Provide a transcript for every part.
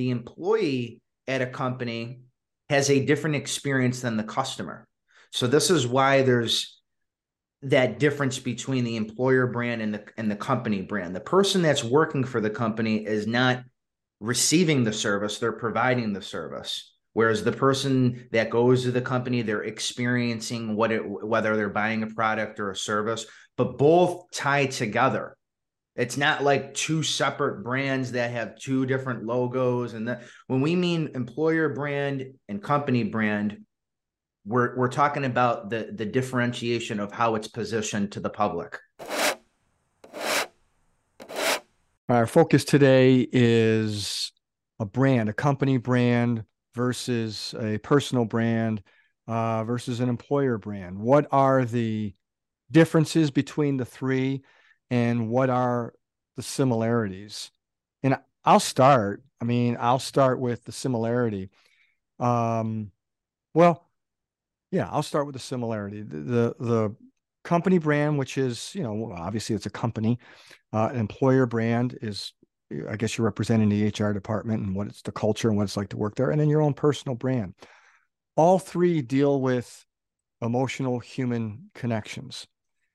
the employee at a company has a different experience than the customer. So this is why there's that difference between the employer brand and the and the company brand. The person that's working for the company is not receiving the service, they're providing the service. Whereas the person that goes to the company, they're experiencing what it whether they're buying a product or a service, but both tie together. It's not like two separate brands that have two different logos. And that when we mean employer brand and company brand, we're we're talking about the the differentiation of how it's positioned to the public. Our focus today is a brand, a company brand versus a personal brand uh, versus an employer brand. What are the differences between the three, and what are the similarities? And I'll start. I mean, I'll start with the similarity. Um, well, yeah, I'll start with the similarity. The, the, the company brand, which is you know obviously it's a company, uh, employer brand is I guess you're representing the HR department and what it's the culture and what it's like to work there, and then your own personal brand. All three deal with emotional human connections,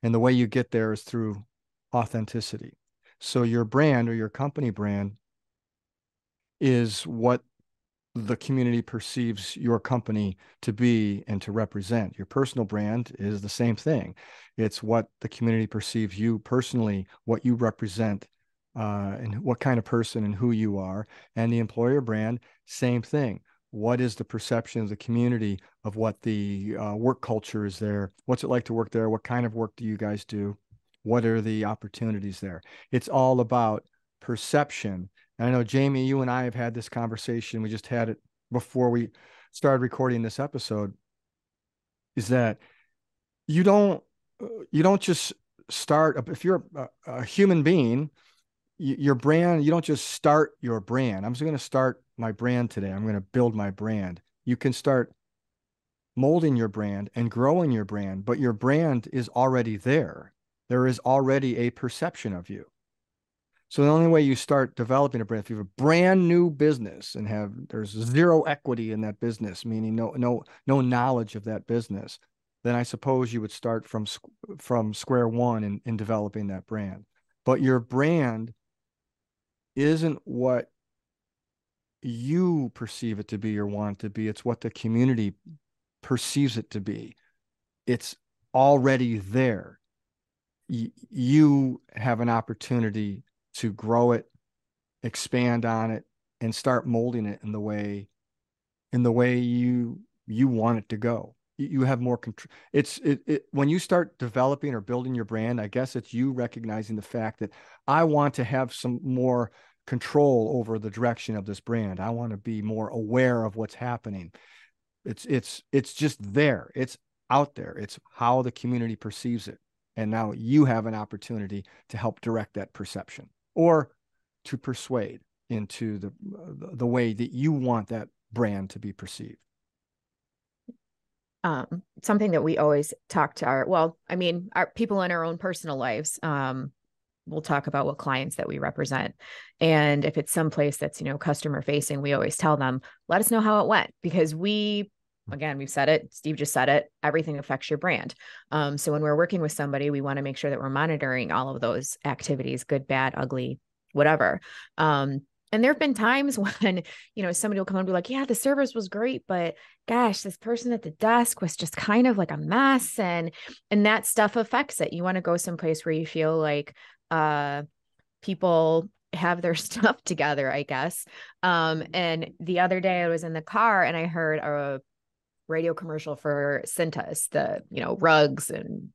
and the way you get there is through authenticity. So your brand or your company brand is what the community perceives your company to be and to represent. Your personal brand is the same thing. It's what the community perceives you personally, what you represent, uh, and what kind of person and who you are. And the employer brand, same thing. What is the perception of the community of what the uh, work culture is there? What's it like to work there? What kind of work do you guys do? What are the opportunities there? It's all about perception and I know Jamie, you and I have had this conversation. We just had it before we started recording this episode. Is that you don't you don't just start if you're a, a human being, your brand you don't just start your brand. I'm just going to start my brand today. I'm going to build my brand. You can start molding your brand and growing your brand, but your brand is already there. There is already a perception of you. So the only way you start developing a brand, if you have a brand new business and have there's zero equity in that business, meaning no no no knowledge of that business, then I suppose you would start from from square one in, in developing that brand. But your brand isn't what you perceive it to be or want to be. It's what the community perceives it to be. It's already there. You have an opportunity to grow it, expand on it, and start molding it in the way in the way you you want it to go. You have more control. It's it, it when you start developing or building your brand. I guess it's you recognizing the fact that I want to have some more control over the direction of this brand. I want to be more aware of what's happening. It's it's it's just there. It's out there. It's how the community perceives it. And now you have an opportunity to help direct that perception or to persuade into the the way that you want that brand to be perceived. Um, something that we always talk to our well i mean our people in our own personal lives um, we'll talk about what clients that we represent. And if it's someplace that's you know customer facing we always tell them let us know how it went because we again we've said it steve just said it everything affects your brand. Um, so when we're working with somebody we want to make sure that we're monitoring all of those activities good bad ugly whatever. Um, and there have been times when you know somebody will come and be like yeah the service was great but gosh this person at the desk was just kind of like a mess and and that stuff affects it. You want to go someplace where you feel like uh people have their stuff together i guess. Um and the other day i was in the car and i heard a radio commercial for Cintas, the you know rugs and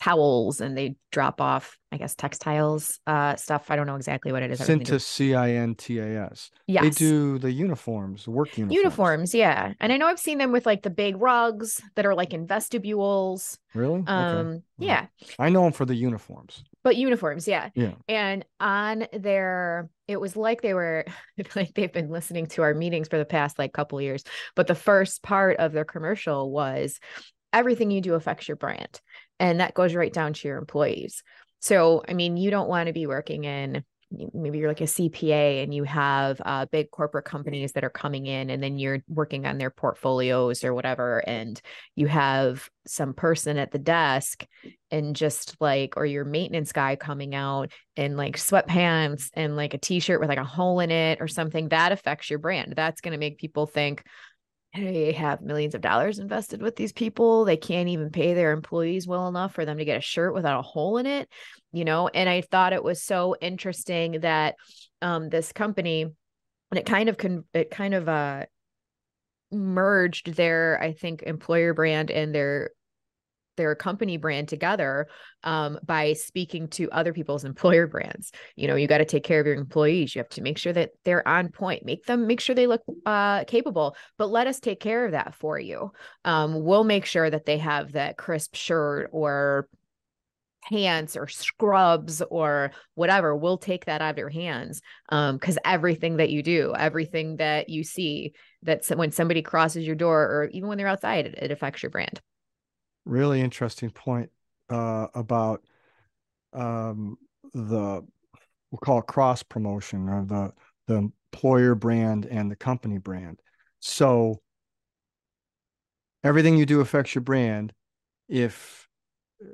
towels, and they drop off, I guess, textiles uh, stuff. I don't know exactly what it is. Cintas, C I N T A S. Yes, they do the uniforms, work uniforms. Uniforms, yeah, and I know I've seen them with like the big rugs that are like in vestibules. Really? Um, okay. yeah. I know them for the uniforms. But uniforms, yeah. Yeah. And on their it was like they were like they've been listening to our meetings for the past like couple years. But the first part of their commercial was everything you do affects your brand. And that goes right down to your employees. So, I mean, you don't want to be working in maybe you're like a CPA and you have uh, big corporate companies that are coming in and then you're working on their portfolios or whatever and you have some person at the desk and just like or your maintenance guy coming out in like sweatpants and like a t-shirt with like a hole in it or something that affects your brand. That's going to make people think they have millions of dollars invested with these people. They can't even pay their employees well enough for them to get a shirt without a hole in it, you know. And I thought it was so interesting that um, this company, and it kind of con- it kind of uh merged their I think employer brand and their their company brand together um, by speaking to other people's employer brands. You know, you got to take care of your employees. You have to make sure that they're on point, make them make sure they look uh, capable, but let us take care of that for you. Um, we'll make sure that they have that crisp shirt or pants or scrubs or whatever we'll take that out of your hands um because everything that you do everything that you see that when somebody crosses your door or even when they're outside it, it affects your brand really interesting point uh, about um, the we'll call it cross promotion or the the employer brand and the company brand. So everything you do affects your brand. If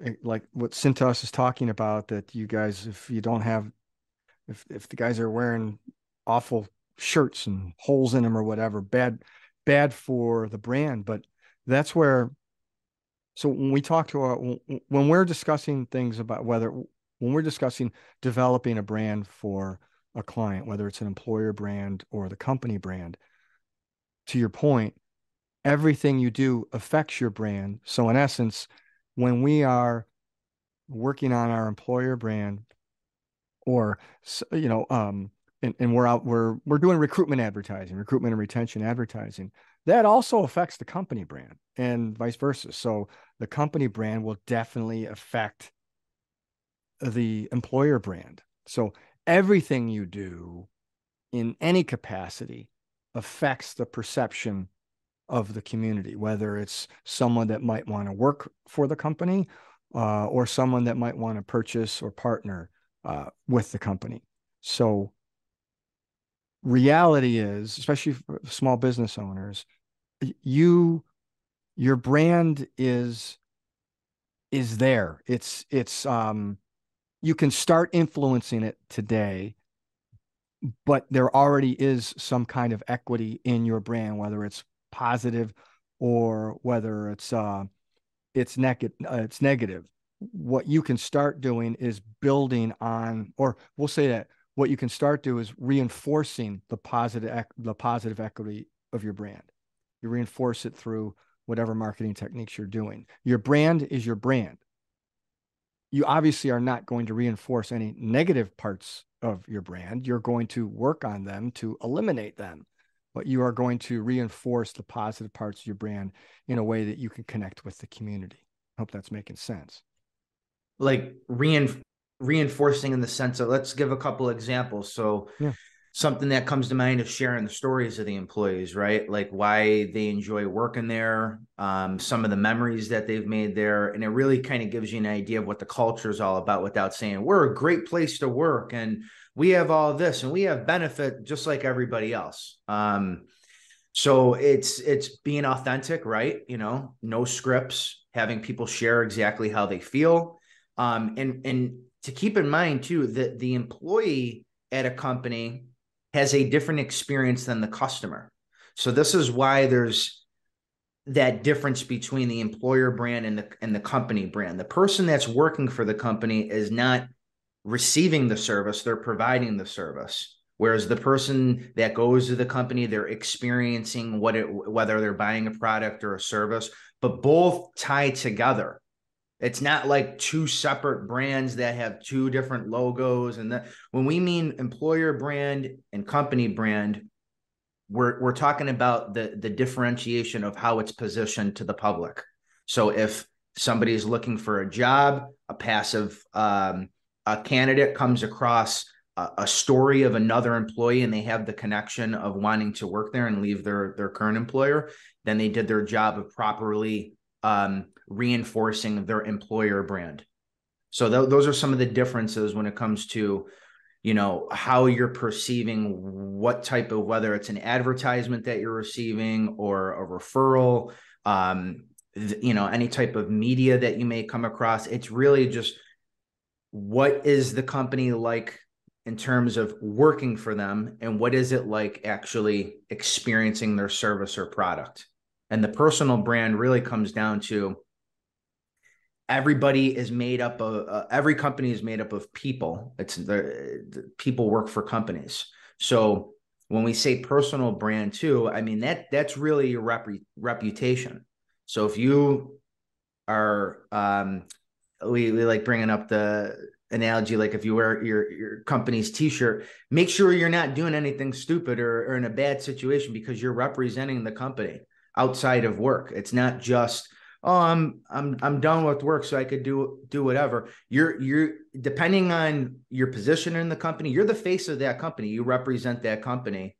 eh, like what Cintas is talking about, that you guys, if you don't have, if if the guys are wearing awful shirts and holes in them or whatever, bad bad for the brand. But that's where so when we talk to our when we're discussing things about whether when we're discussing developing a brand for a client whether it's an employer brand or the company brand to your point everything you do affects your brand. So in essence when we are working on our employer brand or you know um and, and we're out we're we're doing recruitment advertising recruitment and retention advertising that also affects the company brand and vice versa. So the company brand will definitely affect the employer brand. So everything you do in any capacity affects the perception of the community, whether it's someone that might want to work for the company uh, or someone that might want to purchase or partner uh, with the company. So reality is, especially for small business owners, you your brand is is there. It's it's um you can start influencing it today, but there already is some kind of equity in your brand, whether it's positive or whether it's uh it's negative uh, it's negative what you can start doing is building on or we'll say that what you can start do is reinforcing the positive the positive equity of your brand. You reinforce it through whatever marketing techniques you're doing. Your brand is your brand. You obviously are not going to reinforce any negative parts of your brand. You're going to work on them to eliminate them but you are going to reinforce the positive parts of your brand in a way that you can connect with the community. Hope that's making sense. Like rein- reinforcing in the sense of let's give a couple examples. So yeah. something that comes to mind is sharing the stories of the employees, right? Like why they enjoy working there, um, some of the memories that they've made there. And it really kind of gives you an idea of what the culture is all about without saying we're a great place to work and we have all this and we have benefit just like everybody else. Um, so it's it's being authentic, right? You know, no scripts, having people share exactly how they feel. Um, and and to keep in mind too that the employee at a company has a different experience than the customer. So this is why there's that difference between the employer brand and the and the company brand. The person that's working for the company is not receiving the service, they're providing the service. Whereas the person that goes to the company, they're experiencing what it whether they're buying a product or a service, but both tie together. It's not like two separate brands that have two different logos. And that when we mean employer brand and company brand, we're we're talking about the the differentiation of how it's positioned to the public. So if somebody is looking for a job, a passive um, a candidate comes across a, a, story of another employee and they have the connection of wanting to work there and leave their their current employer, then they did their job of properly um, reinforcing their employer brand. So th- those are some of the differences when it comes to you know how you're perceiving what type of whether it's an advertisement that you're receiving or a referral um you know any type of media that you may come across it's really just what is the company like in terms of working for them and what is it like actually experiencing their service or product and the personal brand really comes down to everybody is made up of uh, every company is made up of people. It's the, the people work for companies. So when we say personal brand too i mean that that's really your rep- reputation. So if you are um we, we like bringing up the analogy like if you wear your your company's t-shirt make sure you're not doing anything stupid or, or in a bad situation because you're representing the company outside of work. It's not just oh i'm i'm i'm done with work so i could do do whatever. You're you're depending on your position in the company you're the face of that company. You represent that company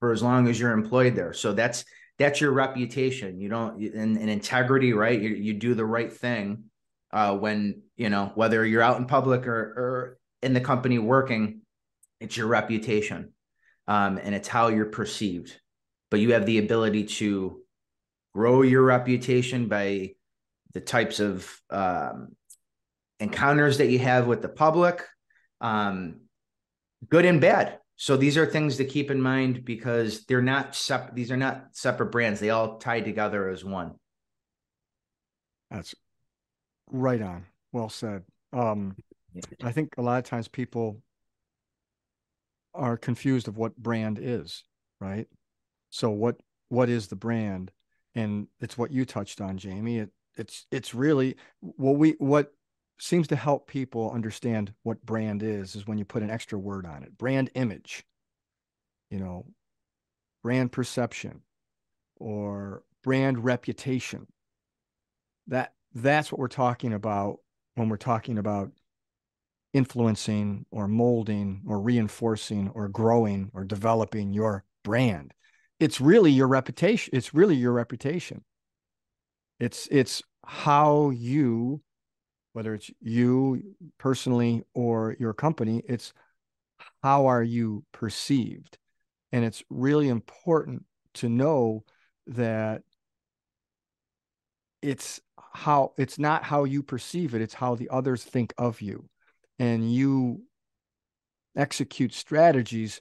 for as long as you're employed there. So that's that's your reputation. You don't and, and integrity right? You, you do the right thing uh, when you know whether you're out in public or, or in the company working it's your reputation um, and it's how you're perceived but you have the ability to grow your reputation by the types of um, encounters that you have with the public um, good and bad so these are things to keep in mind because they're not separate these are not separate brands they all tie together as one that's Right on. Well said. Um, I think a lot of times people are confused of what brand is, right? So what what is the brand? And it's what you touched on, Jamie. It it's it's really what we what seems to help people understand what brand is is when you put an extra word on it. Brand image, you know, brand perception or brand reputation. That that's what we're talking about when we're talking about influencing or molding or reinforcing or growing or developing your brand it's really your reputation it's really your reputation. It's it's how you whether it's you personally or your company it's how are you perceived? And it's really important to know that it's how it's not how you perceive it it's how the others think of you. And you execute strategies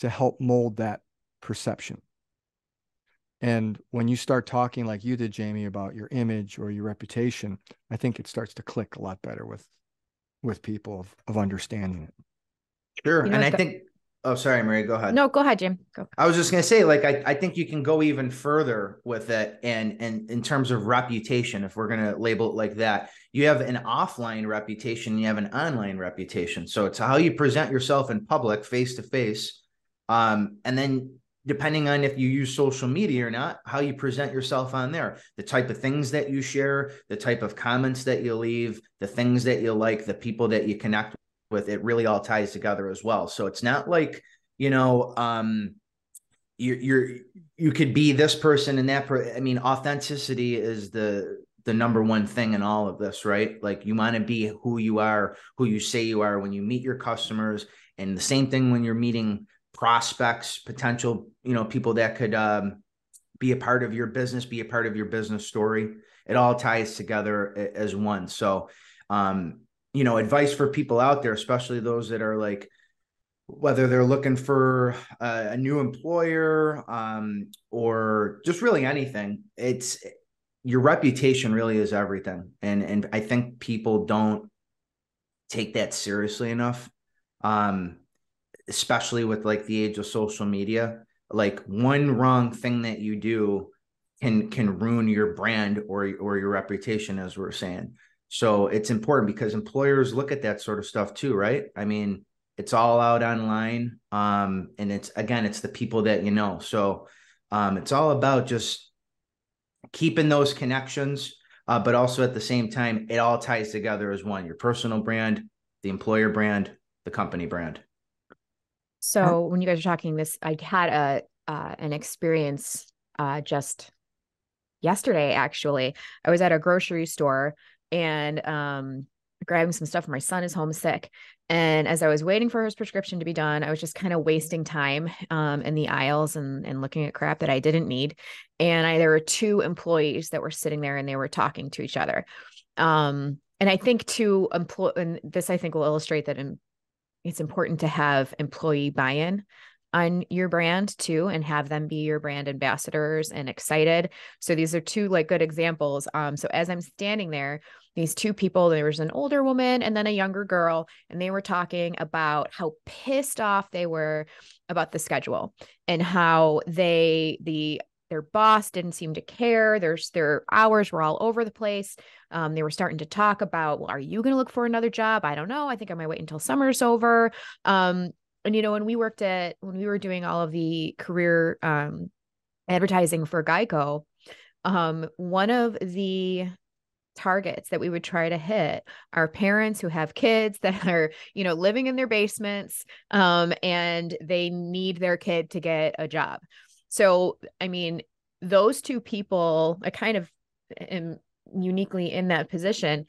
to help mold that perception and when you start talking like you did jamie about your image or your reputation i think it starts to click a lot better with with people of, of understanding it sure you know, and i think Oh, sorry, Maria. Go ahead. No, go ahead, Jim. Go. I was just gonna say, like, I, I think you can go even further with it, and and in terms of reputation, if we're gonna label it like that, you have an offline reputation, you have an online reputation. So it's how you present yourself in public, face to face, um, and then depending on if you use social media or not, how you present yourself on there, the type of things that you share, the type of comments that you leave, the things that you like, the people that you connect with it really all ties together as well. So it's not like you know um you're you're you could be this person and that i mean authenticity is the the number one thing in all of this right? Like you want to be who you are who you say you are when you meet your customers. And the same thing when you're meeting prospects potential you know people that could um, be a part of your business be a part of your business story it all ties together as one so um you know, advice for people out there, especially those that are like, whether they're looking for a, a new employer um, or just really anything, it's your reputation really is everything. And and I think people don't take that seriously enough. Um, especially with like the age of social media. Like one wrong thing that you do can can ruin your brand or or your reputation, as we're saying. So it's important because employers look at that sort of stuff too, right? I mean, it's all out online. Um, and it's again, it's the people that you know. So um, it's all about just keeping those connections, uh, but also at the same time, it all ties together as one your personal brand, the employer brand, the company brand. So when you guys are talking this, I had a uh, an experience uh, just yesterday. Actually, I was at a grocery store and um grabbing some stuff. My son is homesick. And as I was waiting for his prescription to be done, I was just kind of wasting time um, in the aisles and, and looking at crap that I didn't need. And I, there were two employees that were sitting there and they were talking to each other. Um, and I think to employ, and this I think will illustrate that in, it's important to have employee buy-in on your brand too and have them be your brand ambassadors and excited. So these are two like good examples. Um, so as I'm standing there, these two people, there was an older woman and then a younger girl, and they were talking about how pissed off they were about the schedule and how they the their boss didn't seem to care. There's their hours were all over the place. Um, they were starting to talk about, well, are you going to look for another job? I don't know. I think I might wait until summer's over. Um, and you know, when we worked at when we were doing all of the career um, advertising for Geico, um, one of the targets that we would try to hit are parents who have kids that are you know living in their basements um, and they need their kid to get a job so i mean those two people i kind of am uniquely in that position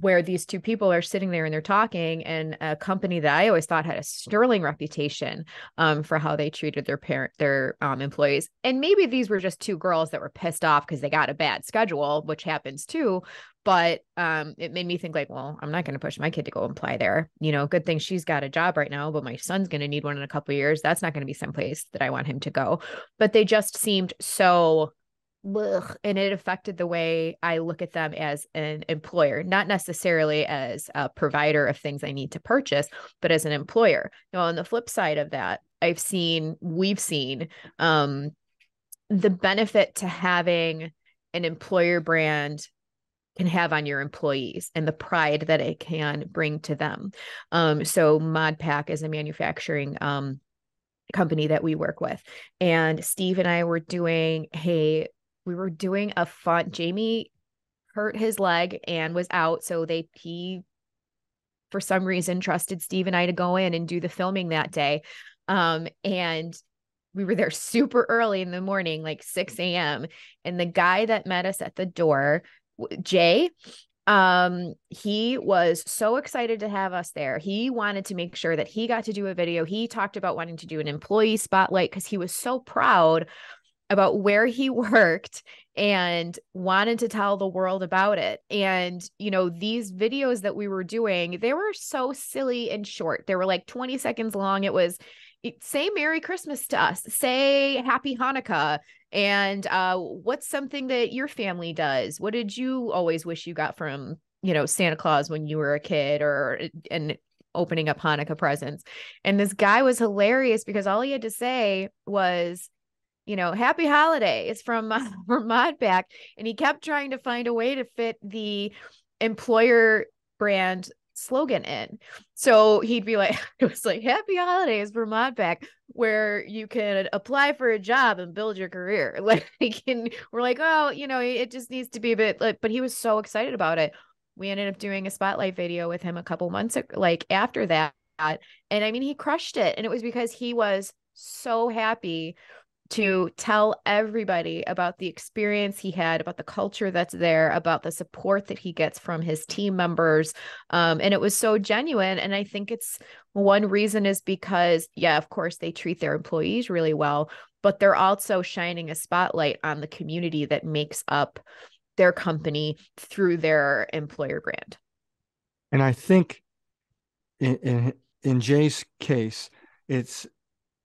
where these two people are sitting there and they're talking and a company that i always thought had a sterling reputation um, for how they treated their parent their um, employees. And maybe these were just two girls that were pissed off because they got a bad schedule which happens too but um, it made me think like well i'm not going to push my kid to go apply there. You know good thing she's got a job right now but my son's going to need one in a couple years. That's not going to be someplace that i want him to go. But they just seemed so ugh, and it affected the way I look at them as an employer, not necessarily as a provider of things I need to purchase, but as an employer. Now, on the flip side of that, I've seen, we've seen um, the benefit to having an employer brand can have on your employees and the pride that it can bring to them. Um, so ModPak is a manufacturing um, company that we work with. And Steve and I were doing a we were doing a font. Jamie hurt his leg and was out so they he for some reason trusted Steve and I to go in and do the filming that day um and we were there super early in the morning like 6 a.m and the guy that met us at the door Jay um he was so excited to have us there he wanted to make sure that he got to do a video he talked about wanting to do an employee spotlight because he was so proud about where he worked and wanted to tell the world about it. And, you know, these videos that we were doing, they were so silly and short. They were like 20 seconds long. It was say Merry Christmas to us, say Happy Hanukkah. And uh, what's something that your family does? What did you always wish you got from, you know, Santa Claus when you were a kid or, and, opening up Hanukkah presents. And this guy was hilarious because all he had to say was, you know, happy holidays from from ModPak. And he kept trying to find a way to fit the employer brand slogan in. So he'd be like, it was like happy holidays Vermont ModPak, where you can apply for a job and build your career. Like and we're like, oh, you know, it just needs to be a bit like, but he was so excited about it. We ended up doing a spotlight video with him a couple months like after that. And I mean, he crushed it. And it was because he was so happy to tell everybody about the experience he had, about the culture that's there, about the support that he gets from his team members. Um, and it was so genuine. And I think it's one reason is because, yeah, of course, they treat their employees really well, but they're also shining a spotlight on the community that makes up their company through their employer brand. And I think in, in, in Jay's case, it's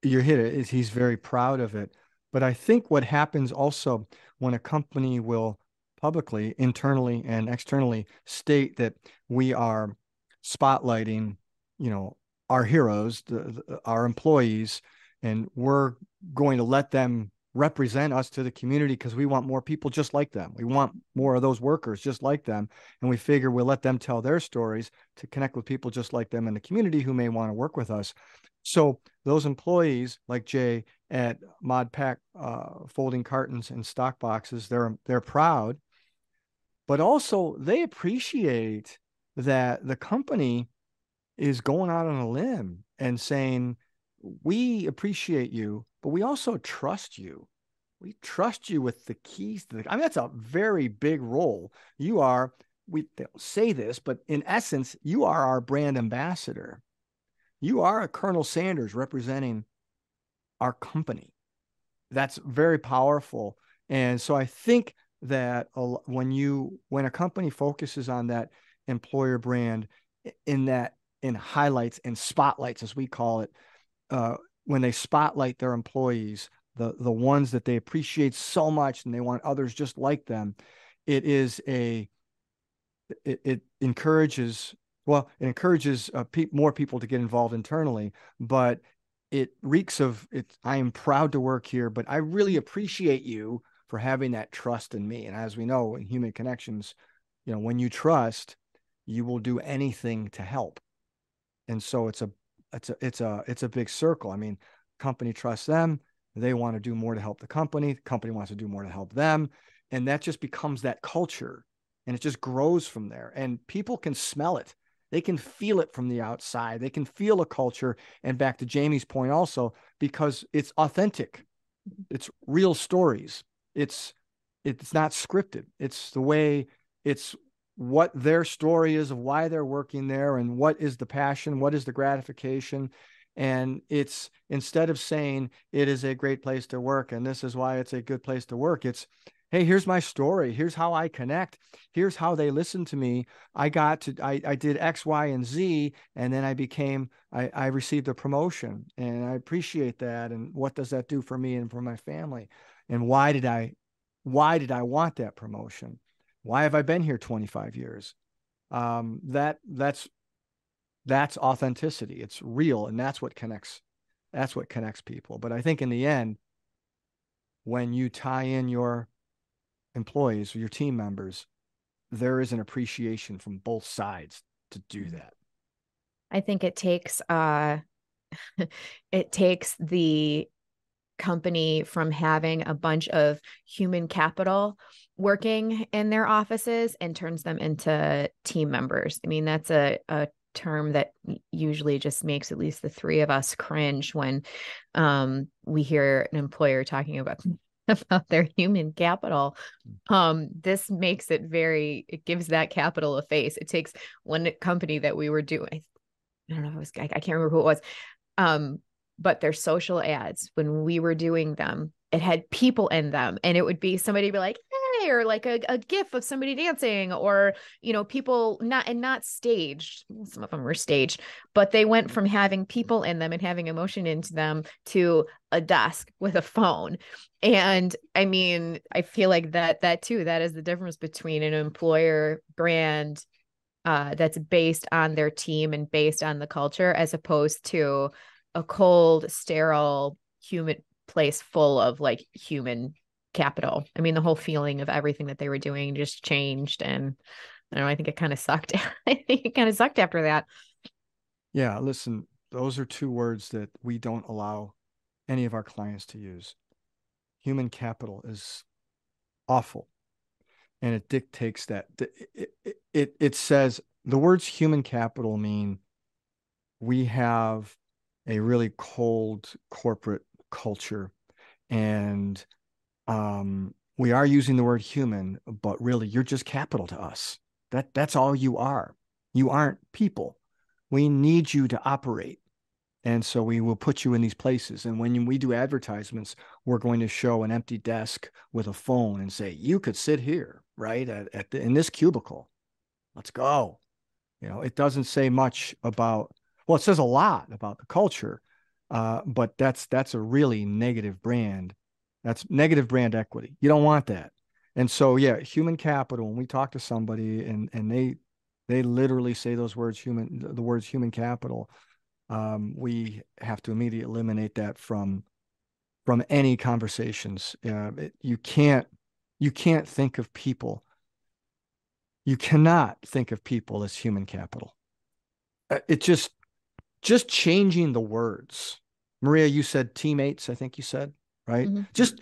you hit it is he's very proud of it but i think what happens also when a company will publicly internally and externally state that we are spotlighting you know our heroes the, the, our employees and we're going to let them represent us to the community because we want more people just like them. We want more of those workers just like them. And we figure we'll let them tell their stories to connect with people just like them in the community who may want to work with us. So those employees like Jay at ModPak uh, folding cartons and stock boxes, they're they're proud, but also they appreciate that the company is going out on a limb and saying, we appreciate you, but we also trust you. We trust you with the keys to the. I mean, that's a very big role. You are we don't say this, but in essence, you are our brand ambassador. You are a Colonel Sanders representing our company. That's very powerful. And so I think that when you when a company focuses on that employer brand in that in highlights and spotlights as we call it uh, when they spotlight their employees the the ones that they appreciate so much and they want others just like them it is a it, it encourages well it encourages uh, pe- more people to get involved internally but it reeks of it i am proud to work here but i really appreciate you for having that trust in me. And as we know in human connections you know when you trust you will do anything to help. And so it's a it's a it's a it's a big circle. I mean company trusts them they want to do more to help the company the company wants to do more to help them and that just becomes that culture and it just grows from there. And people can smell it they can feel it from the outside. They can feel a culture and back to jamie's point also because it's authentic. Mm-hmm. it's real stories. It's it's not scripted. It's the way it's what their story is of why they're working there and what is the passion what is the gratification. And it's instead of saying it is a great place to work and this is why it's a good place to work it's hey here's my story. Here's how i connect. Here's how they listen to me. I got to i, I did x y and z and then i became I, I received a promotion and i appreciate that and what does that do for me and for my family? And why did i why did i want that promotion? Why have i been here 25 years? Um, that that's that's authenticity. It's real and that's what connects that's what connects people. But i think in the end when you tie in your employees or your team members, there is an appreciation from both sides to do mm-hmm. that. I think it takes uh it takes the company from having a bunch of human capital working in their offices and turns them into team members. I mean, that's a, a term that usually just makes at least the three of us cringe when um, we hear an employer talking about about their human capital mm. um this makes it very it gives that capital a face it takes one company that we were doing i don't know if it was i, I can't remember who it was um but their social ads when we were doing them it had people in them and it would be somebody be like or like a, a gif of somebody dancing or you know people not and not staged. Some of them were staged but they went from having people in them and having emotion into them to a desk with a phone. And i mean i feel like that that too that is the difference between an employer brand uh, that's based on their team and based on the culture as opposed to a cold sterile human place full of like human capital. I mean, the whole feeling of everything that they were doing just changed. And I don't know, I think it kind of sucked. I think it kind of sucked after that. Yeah. Listen, those are two words that we don't allow any of our clients to use. Human capital is awful. And it dictates that it, it, it, it says the words human capital mean we have a really cold corporate culture and um, we are using the word human, but really you're just capital to us. That that's all you are. You aren't people. We need you to operate. And so we will put you in these places. And when we do advertisements, we're going to show an empty desk with a phone and say, you could sit here, right? At, at the, in this cubicle. Let's go. You know, it doesn't say much about, well, it says a lot about the culture, uh, but that's that's a really negative brand that's negative brand equity. You don't want that. And so, yeah, human capital. When we talk to somebody and and they they literally say those words, human the words human capital, um, we have to immediately eliminate that from from any conversations. Uh, it, you can't you can't think of people. You cannot think of people as human capital. Uh, it just just changing the words. Maria, you said teammates. I think you said right? Mm-hmm. Just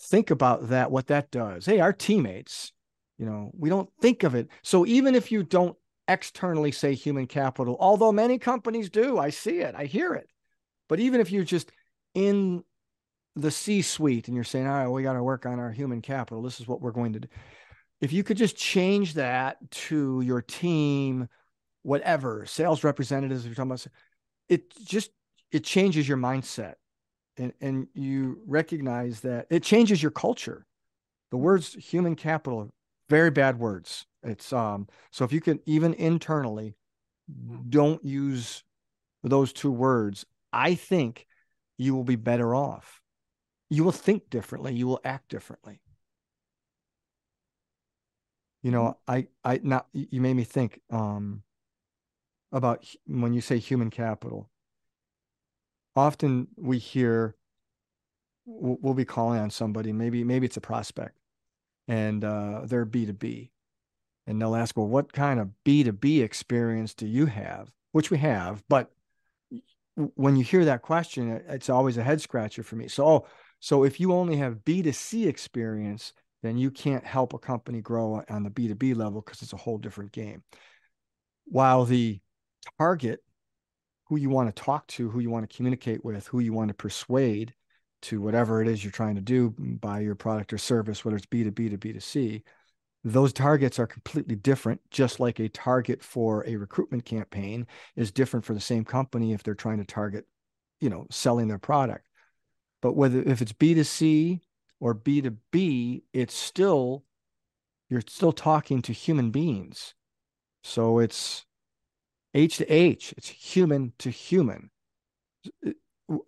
think about that, what that does. Hey, our teammates, you know, we don't think of it. So even if you don't externally say human capital, although many companies do, I see it, I hear it. But even if you're just in the C suite and you're saying, all right, we got to work on our human capital, this is what we're going to do. if you could just change that to your team, whatever sales representatives, you're talking about, it just it changes your mindset, and and you recognize that it changes your culture. The words human capital, very bad words. It's um so if you can even internally don't use those two words, I think you will be better off. You will think differently. You will act differently. You know, mm-hmm. I, I, not, you made me think, um, about when you say human capital. Often we hear, we'll, be calling on somebody, maybe, maybe it's a prospect and, uh, they're B2B and they'll ask, well, what kind of B2B experience do you have? Which we have, but when you hear that question, it's always a head scratcher for me. So, oh, so if you only have B2C experience, then you can't help a company grow on the B2B level because it's a whole different game. While the target, who you want to talk to, who you want to communicate with, who you want to persuade to whatever it is you're trying to do mm, by your product or service, whether it's B2B to B2C, those targets are completely different, just like a target for a recruitment campaign is different for the same company if they're trying to target, you know, selling their product. But whether if it's B2C or B2B, it's still you're still talking to human beings. So it's H to H, it's human to human.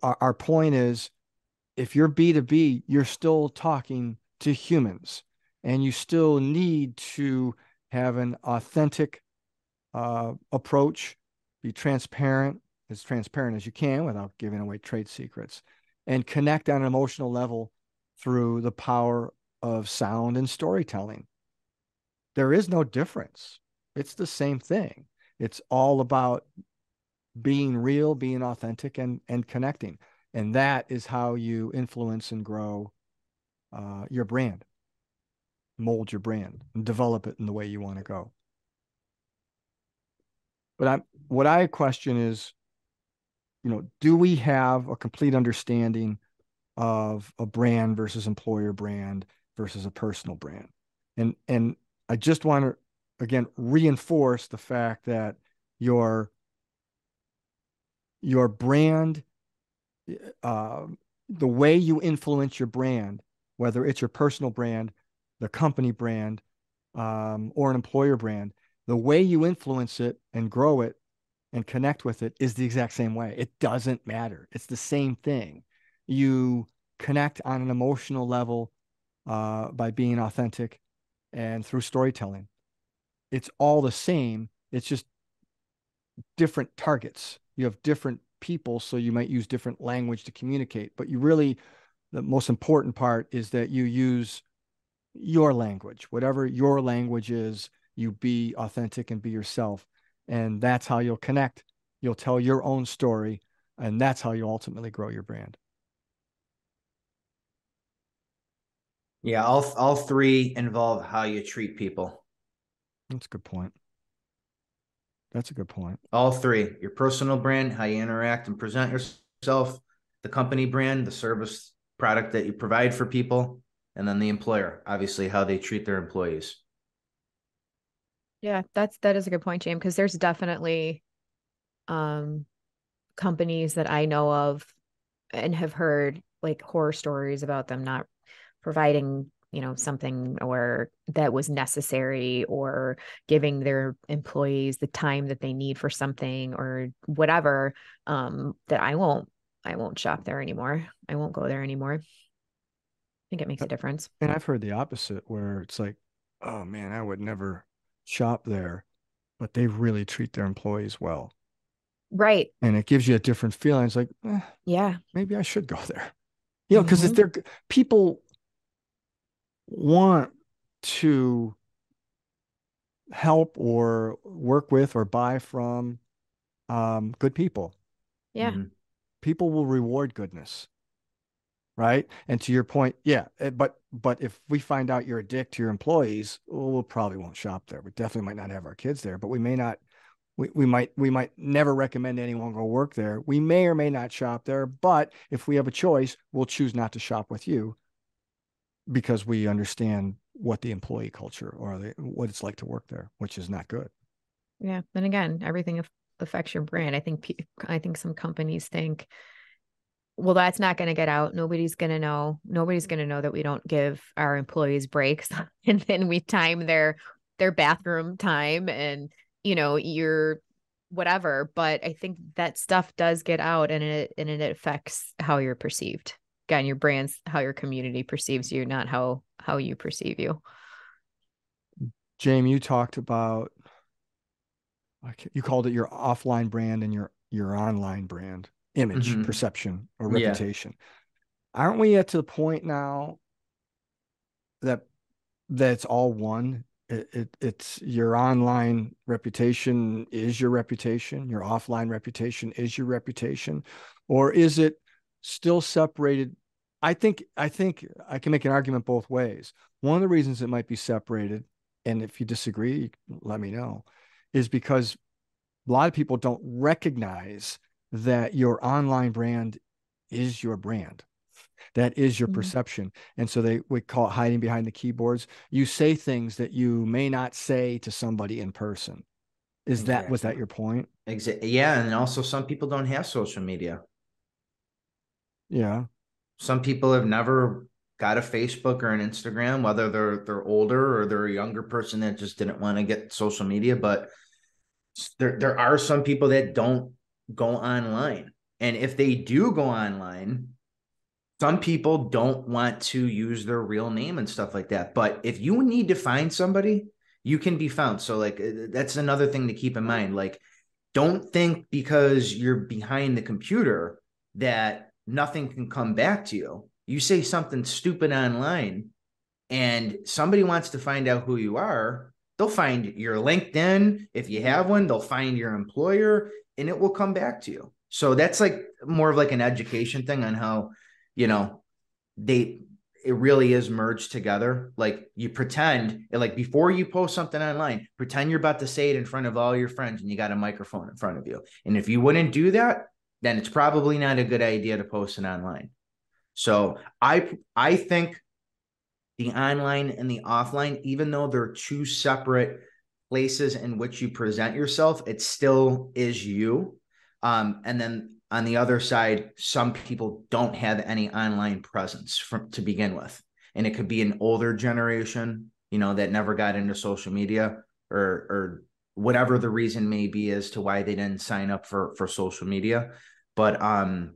Our, our point is if you're B2B, you're still talking to humans and you still need to have an authentic uh, approach, be transparent, as transparent as you can without giving away trade secrets, and connect on an emotional level through the power of sound and storytelling. There is no difference. It's the same thing. It's all about being real, being authentic, and and connecting. And that is how you influence and grow uh, your brand mold your brand and develop it in the way you want to go. But I'm what I question is, you know, do we have a complete understanding of a brand versus employer brand versus a personal brand? And and I just want to again reinforce the fact that your your brand uh, the way you influence your brand whether it's your personal brand the company brand um, or an employer brand, the way you influence it and grow it and connect with it is the exact same way. It doesn't matter. It's the same thing. You connect on an emotional level uh, by being authentic and through storytelling. It's all the same. It's just different targets. You have different people, so you might use different language to communicate. But you really, the most important part is that you use your language, whatever your language is, you be authentic and be yourself. And that's how you'll connect. You'll tell your own story, and that's how you ultimately grow your brand. Yeah, all all three involve how you treat people. That's a good point. That's a good point. All three: your personal brand, how you interact and present yourself, the company brand, the service product that you provide for people, and then the employer, obviously how they treat their employees. Yeah, that's that is a good point, James, because there's definitely um companies that I know of and have heard like horror stories about them not providing you know something or that was necessary or giving their employees the time that they need for something or whatever um that I won't I won't shop there anymore. I won't go there anymore i think it makes a difference. And I've heard the opposite where it's like, oh man, I would never shop there, but they really treat their employees well. Right. And it gives you a different feeling. It's like, eh, yeah, maybe I should go there. You know, because mm-hmm. if they're people want to help or work with or buy from um, good people. Yeah. Mm-hmm. People will reward goodness right and to your point yeah eh, but but if we find out you're a dick to your employees well, we'll probably won't shop there we definitely might not have our kids there but we may not we, we might we might never recommend anyone go work there we may or may not shop there but if we have a choice we'll choose not to shop with you because we understand what the employee culture or the, what it's like to work there, which is not good. Yeah. And again, everything affects your brand. I think, I think some companies think, well, that's not going to get out. Nobody's going to know. Nobody's going to know that we don't give our employees breaks and then we time their, their bathroom time and, you know, your whatever. But I think that stuff does get out and it, and it affects how you're perceived again your brand's how your community perceives you not how how you perceive you jamie you talked about you called it your offline brand and your your online brand image mm-hmm. perception or reputation yeah. aren't we at to the point now that that's all one it, it, it's your online reputation is your reputation your offline reputation is your reputation or is it still separated I think I think I can make an argument both ways. One of the reasons it might be separated, and if you disagree, let me know, is because a lot of people don't recognize that your online brand is your brand. That is your mm-hmm. perception. And so they would call it hiding behind the keyboards. You say things that you may not say to somebody in person. Is exactly. that was that your point? Exactly. Yeah. And also some people don't have social media. Yeah some people have never got a Facebook or an Instagram, whether they're they're older or they're a younger person that just didn't want to get social media. But there there are some people that don't go online, and if they do go online, some people don't want to use their real name and stuff like that. But if you need to find somebody, you can be found. So like uh, that's another thing to keep in mind. Like, don't think because you're behind the computer that nothing can come back to you. You say something stupid online and somebody wants to find out who you are, they'll find your LinkedIn. If you have one, they'll find your employer and it will come back to you. So that's like more of like an education thing on how, you know, they it really is merged together. Like you pretend, like before you post something online, pretend you're about to say it in front of all your friends and you got a microphone in front of you. And if you wouldn't do that, then it's probably not a good idea to post it online. So I I think the online and the offline, even though they're two separate places in which you present yourself, it still is you. Um, and then on the other side, some people don't have any online presence from to begin with. And it could be an older generation, you know, that never got into social media or or whatever the reason may be as to why they didn't sign up for for social media but um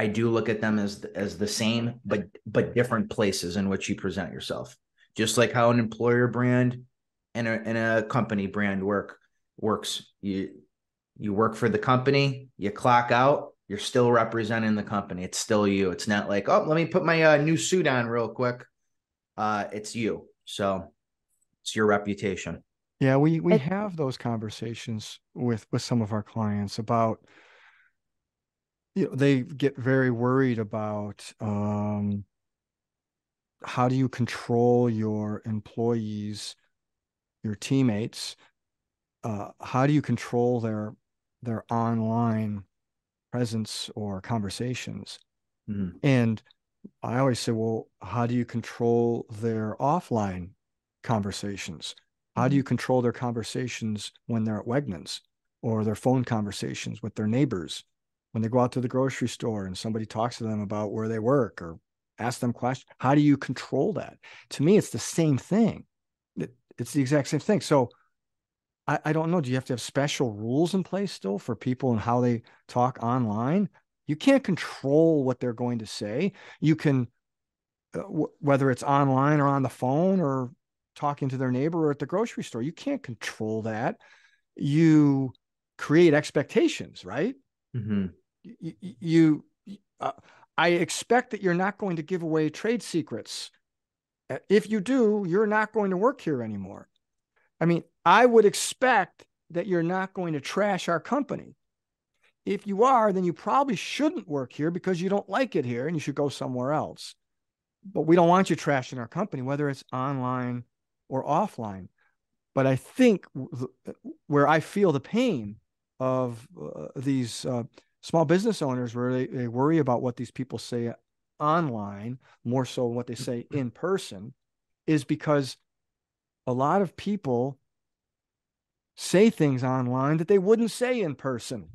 I do look at them as as the same but but different places in which you present yourself. Just like how an employer brand and a and a company brand work works. You you work for the company, you clock out, you're still representing the company. It's still you. It's not like, oh, let me put my uh, new suit on real quick. Uh, it's you. So it's your reputation. Yeah, we we have those conversations with with some of our clients about you know, they get very worried about um, how do you control your employees, your teammates? Uh, how do you control their their online presence or conversations? Mm-hmm. And I always say, well, how do you control their offline conversations? How do you mm-hmm. control their conversations when they're at Wegmans or their phone conversations with their neighbors? when they go out to the grocery store and somebody talks to them about where they work or ask them questions how do you control that? To me it's the same thing. It, it's the exact same thing. So I, I don't know. Do you have to have special rules in place still for people and how they talk online? You can't control what they're going to say. You can uh, w- whether it's online or on the phone or talking to their neighbor or at the grocery store you can't control that you create expectations right mm-hmm you, you uh, I expect that you're not going to give away trade secrets. Uh, if you do, you're not going to work here anymore. I mean, I would expect that you're not going to trash our company. If you are, then you probably shouldn't work here because you don't like it here and you should go somewhere else. But we don't want you trashing our company, whether it's online or offline. But I think where I feel the pain of uh, these uh, small business owners where they, they worry about what these people say online more so than what they say in person is because a lot of people say things online that they wouldn't say in person.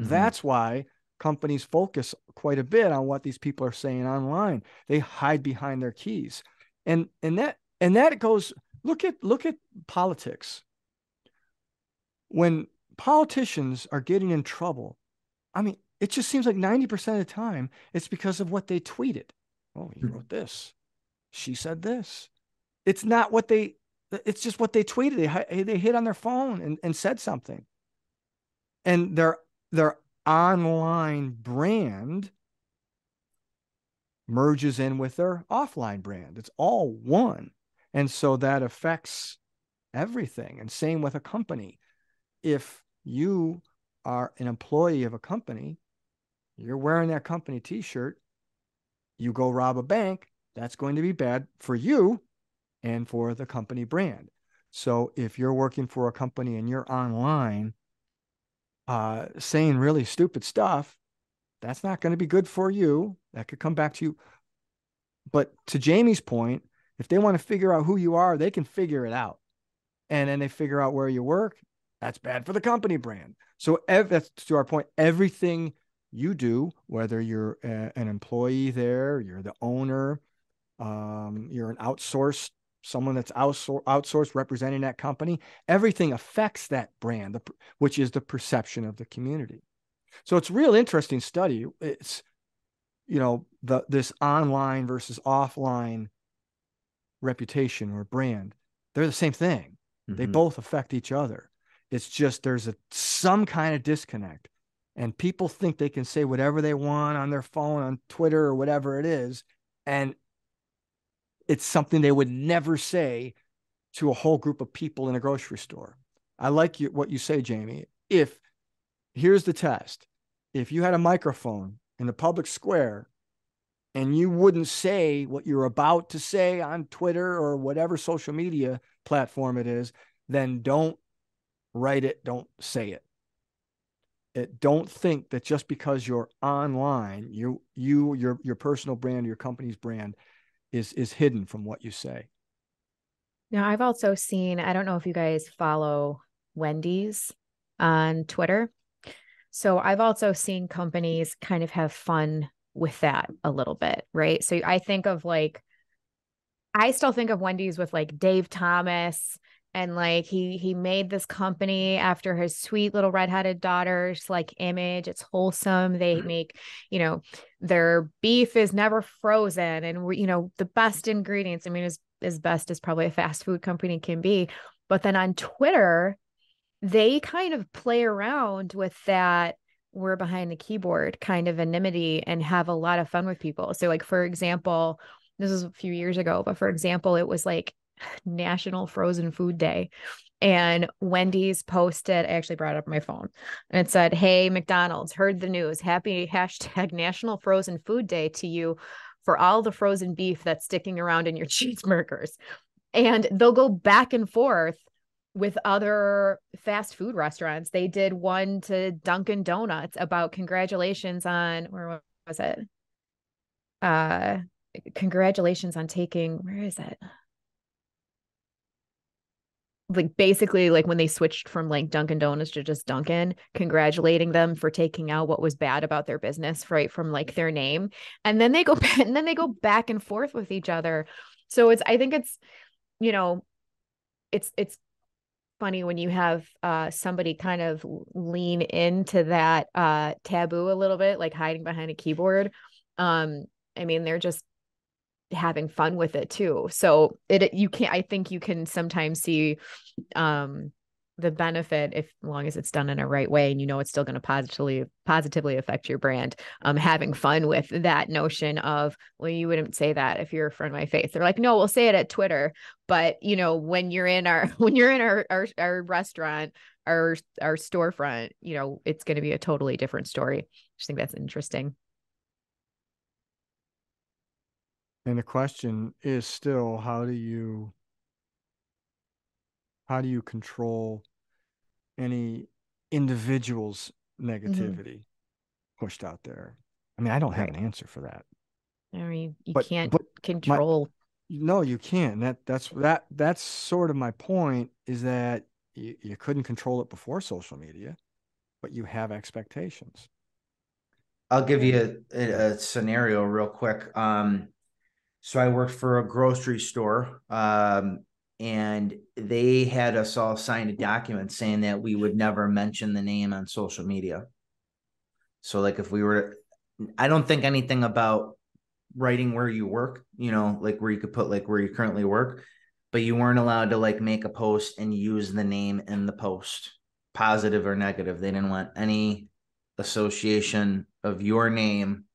Mm-hmm. That's why companies focus quite a bit on what these people are saying online. They hide behind their keys. And and that and that goes look at look at politics. When politicians are getting in trouble, I mean, it just seems like 90% of the time it's because of what they tweeted. Oh, he hmm. wrote this. She said this. It's not what they it's just what they tweeted. They they hit on their phone and, and said something. And their their online brand merges in with their offline brand. It's all one. And so that affects everything. And same with a company. If you are an employee of a company, you're wearing that company t shirt, you go rob a bank, that's going to be bad for you and for the company brand. So if you're working for a company and you're online uh, saying really stupid stuff, that's not going to be good for you. That could come back to you. But to Jamie's point, if they want to figure out who you are, they can figure it out. And then they figure out where you work. That's bad for the company brand. So ev- that's to our point. Everything you do, whether you're a, an employee there, you're the owner, um, you're an outsourced someone that's outsourced, outsourced representing that company, everything affects that brand, which is the perception of the community. So it's real interesting study. It's you know the this online versus offline reputation or brand. They're the same thing. Mm-hmm. They both affect each other. It's just there's a some kind of disconnect. And people think they can say whatever they want on their phone, on Twitter, or whatever it is. And it's something they would never say to a whole group of people in a grocery store. I like you, what you say, Jamie. If here's the test if you had a microphone in the public square and you wouldn't say what you're about to say on Twitter or whatever social media platform it is, then don't write it, don't say it. it don't think that just because you're online, you you your your personal brand, your company's brand is is hidden from what you say. Now, I've also seen, I don't know if you guys follow Wendy's on Twitter. So I've also seen companies kind of have fun with that a little bit, right? So I think of like, I still think of Wendy's with like Dave Thomas and like he he made this company after his sweet little redheaded daughter's like image it's wholesome they mm-hmm. make you know their beef is never frozen and you know the best ingredients i mean as as best as probably a fast food company can be but then on twitter they kind of play around with that we're behind the keyboard kind of anonymity and have a lot of fun with people so like for example this was a few years ago but for example it was like National Frozen Food Day. And Wendy's posted, I actually brought up my phone and it said, Hey, McDonald's, heard the news. Happy hashtag National Frozen Food Day to you for all the frozen beef that's sticking around in your cheeseburgers. And they'll go back and forth with other fast food restaurants. They did one to Dunkin' Donuts about congratulations on where was it? Uh congratulations on taking where is it? like basically like when they switched from like Dunkin' Donuts to just Dunkin', congratulating them for taking out what was bad about their business, right? From like their name. And then they go and then they go back and forth with each other. So it's I think it's, you know, it's it's funny when you have uh somebody kind of lean into that uh taboo a little bit, like hiding behind a keyboard. Um, I mean, they're just having fun with it too. So it you can't I think you can sometimes see um the benefit if long as it's done in a right way and you know it's still going to positively positively affect your brand um having fun with that notion of well you wouldn't say that if you're a friend of my faith. They're like no we'll say it at twitter. But you know when you're in our when you're in our our, our restaurant our our storefront you know it's going to be a totally different story. I just think that's interesting. And the question is still how do you how do you control any individual's mm-hmm. negativity mm-hmm. pushed out there? I mean, I don't have an answer for that. I mean, you But- can't but control. No, you can't. That that's that that's sort of my point is that you, you couldn't control it before social media, but you have expectations. I'll give you a, a, a scenario real quick. Um, so I worked for a grocery store, um, and they had us all sign a document saying that we would never mention the name on social media. So, like, if we were, I don't think anything about writing where you work, you know, like where you could put like where you currently work, but you weren't allowed to like make a post and use the name in the post, positive or negative. They didn't want any association of your name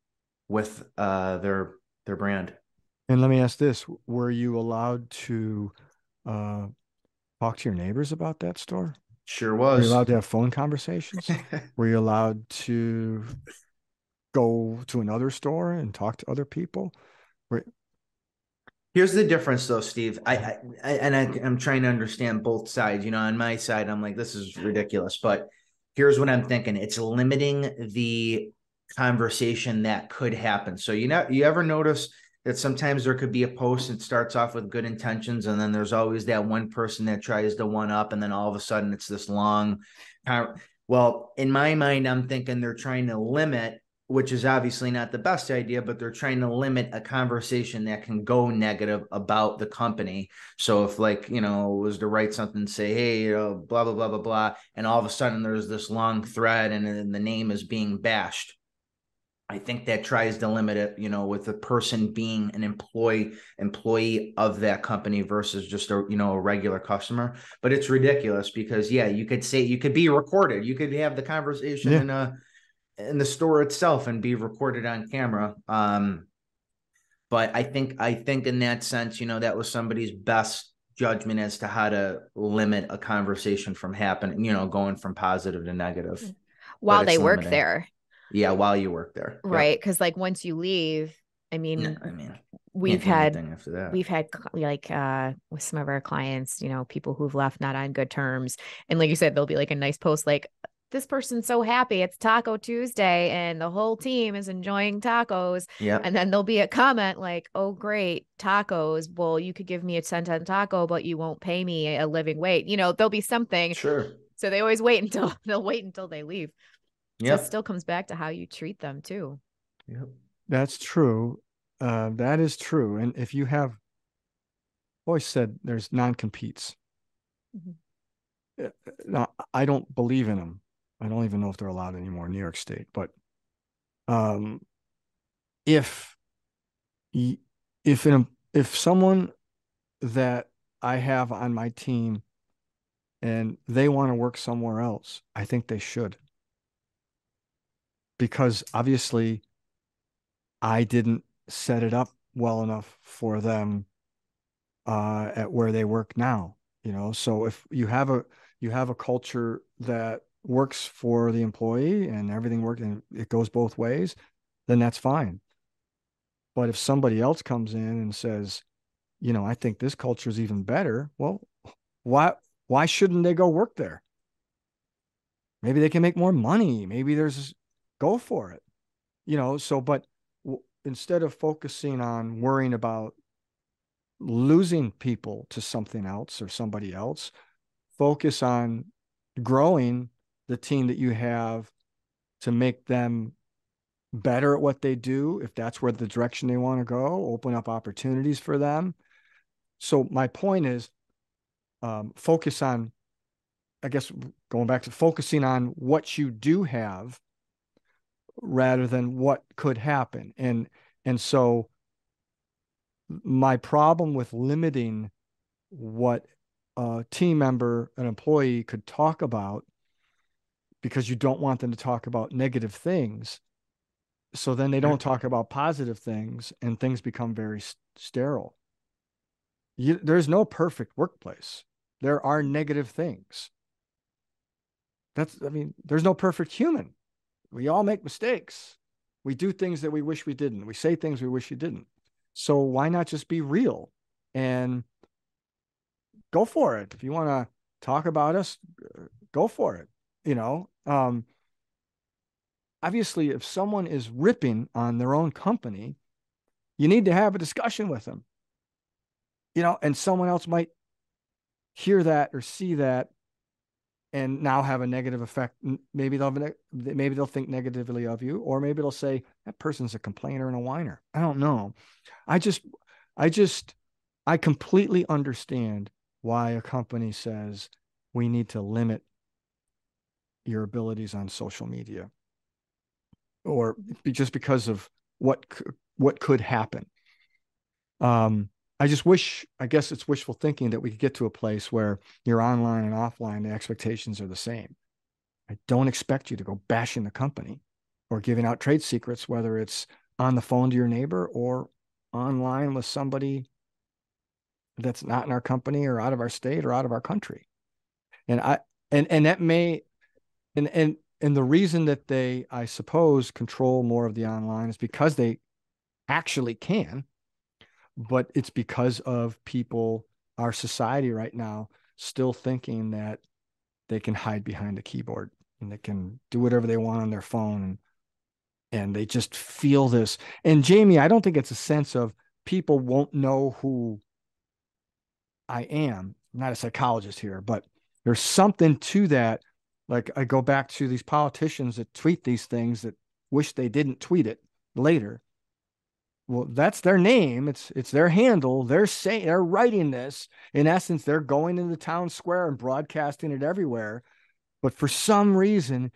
with uh their their brand. And let me ask this: Were you allowed to uh, talk to your neighbors about that store? Sure Were was. you allowed to have phone conversations? Were you allowed to go to another store and talk to other people? Here's the difference, though, Steve. I, I, I and I, I'm trying to understand both sides. You know, on my side, I'm like, this is ridiculous. But here's what I'm thinking: it's limiting the conversation that could happen. So you know, you ever notice that sometimes there could be a post that starts off with good intentions, and then there's always that one person that tries to one up, and then all of a sudden it's this long. Well, in my mind, I'm thinking they're trying to limit which is obviously not the best idea, but they're trying to limit a conversation that can go negative about the company. So if like, you know, was to write something, say, hey, you know, blah, blah, blah, blah, blah, and all of a sudden there's this long thread and then the name is being bashed. I think that tries to limit it, you know, with the person being an employee employee of that company versus just a you know a regular customer. But it's ridiculous because yeah, you could say you could be recorded. You could have the conversation Yeah. in a in the store itself and be recorded on camera. Um, but I think I think in that sense, you know, that was somebody's best judgment as to how to limit a conversation from happening, you know, going from positive to negative. while they it's work there, Yeah, while you work there. Yep. right? Because like once you leave, I mean, Yeah, I mean, we've had after that. we've had like uh with some of our clients you know people who've left not on good terms and like you said there'll be like a nice post like this person's so happy it's taco tuesday and the whole team is enjoying tacos Yeah, and then there'll be a comment like oh great tacos well you could give me a cent on taco but you won't pay me a living wage you know there'll be something Sure. so they always wait until they'll wait until they leave so it still comes back to how you treat them too Yep. That's true. Uh, that is true. And if you have always said there's non-competes. Mhm. Uh, Now, I don't believe in them. I don't even know if they're allowed anymore in New York State. But um, if if an, if someone that I have on my team and they want to work somewhere else, I think they should. Because obviously I didn't set it up well enough for them uh, at where they work now. You know, so if you have a you have a culture that works for the employee and everything works and it goes both ways, then that's fine. But if somebody else comes in and says, you know, I think this culture is even better, well, why why shouldn't they go work there? Maybe they can make more money. Maybe there's go for it. You know, so but w- instead of focusing on worrying about losing people to something else or somebody else, focus on growing the team that you have to make them better at what they do if that's where the direction they want to go open up opportunities for them so my point is um, focus on i guess going back to focusing on what you do have rather than what could happen. And and so my problem with limiting what a team member an employee could talk about because you don't want them to talk about negative things so then they don't talk about positive things and things become very sterile. You, there's no perfect workplace. There are negative things. That's i mean there's no perfect human we all make mistakes. We do things that we wish we didn't. We say things we wish we didn't. So why not just be real and go for it? If you want to talk about us go for it you know? Um obviously if someone is ripping on their own company you need to have a discussion with them. You know, and someone else might hear that or see that and now have a negative effect. Maybe they'll maybe they'll think negatively of you, or maybe they'll say that person's a complainer and a whiner. I don't know. I just, I just, I completely understand why a company says we need to limit your abilities on social media, or just because of what what could happen. Um, I just wish, I guess it's wishful thinking that we could get to a place where you're online and offline, the expectations are the same. I don't expect you to go bashing the company or giving out trade secrets, whether it's on the phone to your neighbor or online with somebody that's not in our company or out of our state or out of our country. And I and and that may and and and the reason that they, I suppose, control more of the online is because they actually can but it's because of people, our society right now, still thinking that they can hide behind a keyboard and they can do whatever they want on their phone and and they just feel this. And Jamie, I don't think it's a sense of people won't know who I am. I'm not a psychologist here, but there's something to that. Like I go back to these politicians that tweet these things that wish they didn't tweet it later well that's their name it's it's their handle they're saying they're writing this in essence they're going into the town square and broadcasting it everywhere but for some reason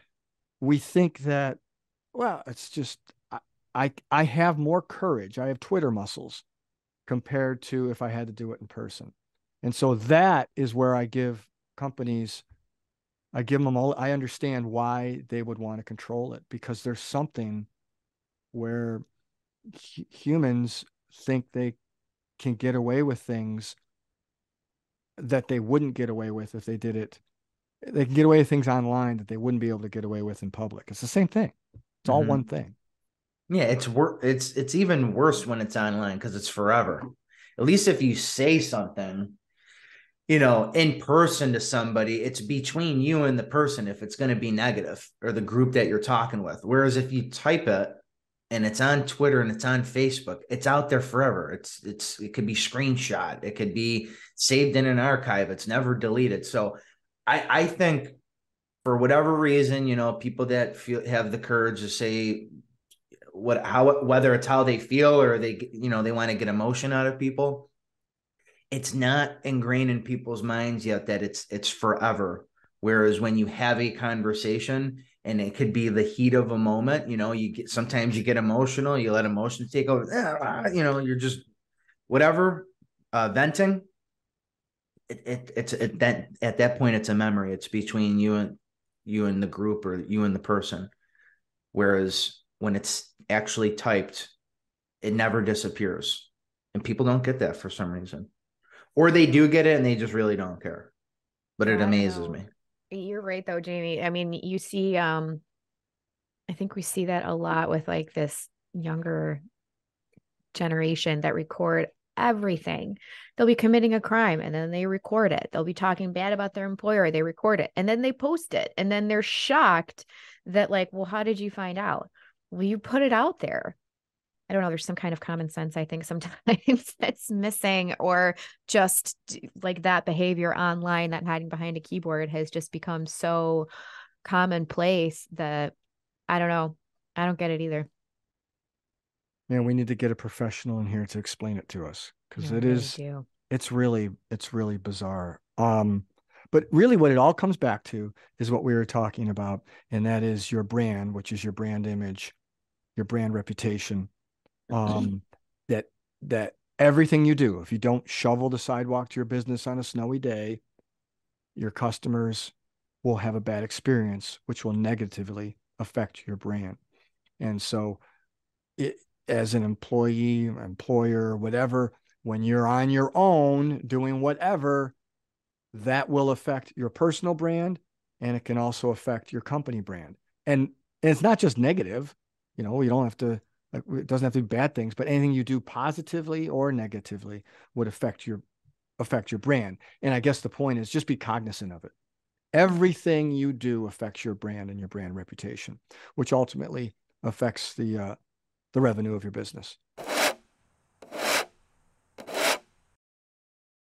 we think that well it's just I, I i have more courage i have twitter muscles compared to if i had to do it in person. And so that is where i give companies i give them all i understand why they would want to control it because there's something where humans think they can get away with things that they wouldn't get away with if they did it. They can get away with things online that they wouldn't be able to get away with in public. It's the same thing. It's all mm-hmm. one thing. Yeah, it's wor- it's it's even worse when it's online because it's forever. At least if you say something, you know, in person to somebody, it's between you and the person if it's going to be negative or the group that you're talking with. Whereas if you type it, and it's on Twitter and it's on Facebook. It's out there forever. It's it's it could be screenshot. It could be saved in an archive. It's never deleted. So I I think for whatever reason, you know, people that feel have the courage to say what how whether it's how they feel or they you know they want to get emotion out of people it's not ingrained in people's minds yet that it's it's forever whereas when you have a conversation and it could be the heat of a moment. You know, you get sometimes you get emotional, you let emotions take over. Ah, you know, you're just whatever uh, venting. It, it it's it, that at that point it's a memory. It's between you and you and the group or you and the person. Whereas when it's actually typed, it never disappears, and people don't get that for some reason, or they do get it and they just really don't care. But it amazes me. You're right though, Jamie. I mean, you see um I think we see that a lot with like this younger generation that record everything. They'll be committing a crime and then they record it. They'll be talking bad about their employer, they record it and then they post it. And then they're shocked that like, well, how did you find out? Well, you put it out there. I don't know, there's some kind of common sense, I think, sometimes that's missing, or just like that behavior online, that hiding behind a keyboard has just become so commonplace that I don't know. I don't get it either. Yeah, we need to get a professional in here to explain it to us because it is, it's really, it's really bizarre. Um, but really, what it all comes back to is what we were talking about, and that is your brand, which is your brand image, your brand reputation, um, that that everything you do, if you don't shovel the sidewalk to your business on a snowy day, your customers will have a bad experience, which will negatively affect your brand. And so, it, as an employee, employer, whatever, when you're on your own doing whatever, that will affect your personal brand and it can also affect your company brand. And, and it's not just negative. You know, you don't have to like it doesn't have to be bad things, but anything you do positively or negatively would affect your affect your brand. And I guess the point is just be cognizant of it. Everything you do affects your brand and your brand reputation, which ultimately affects the uh, the revenue of your business.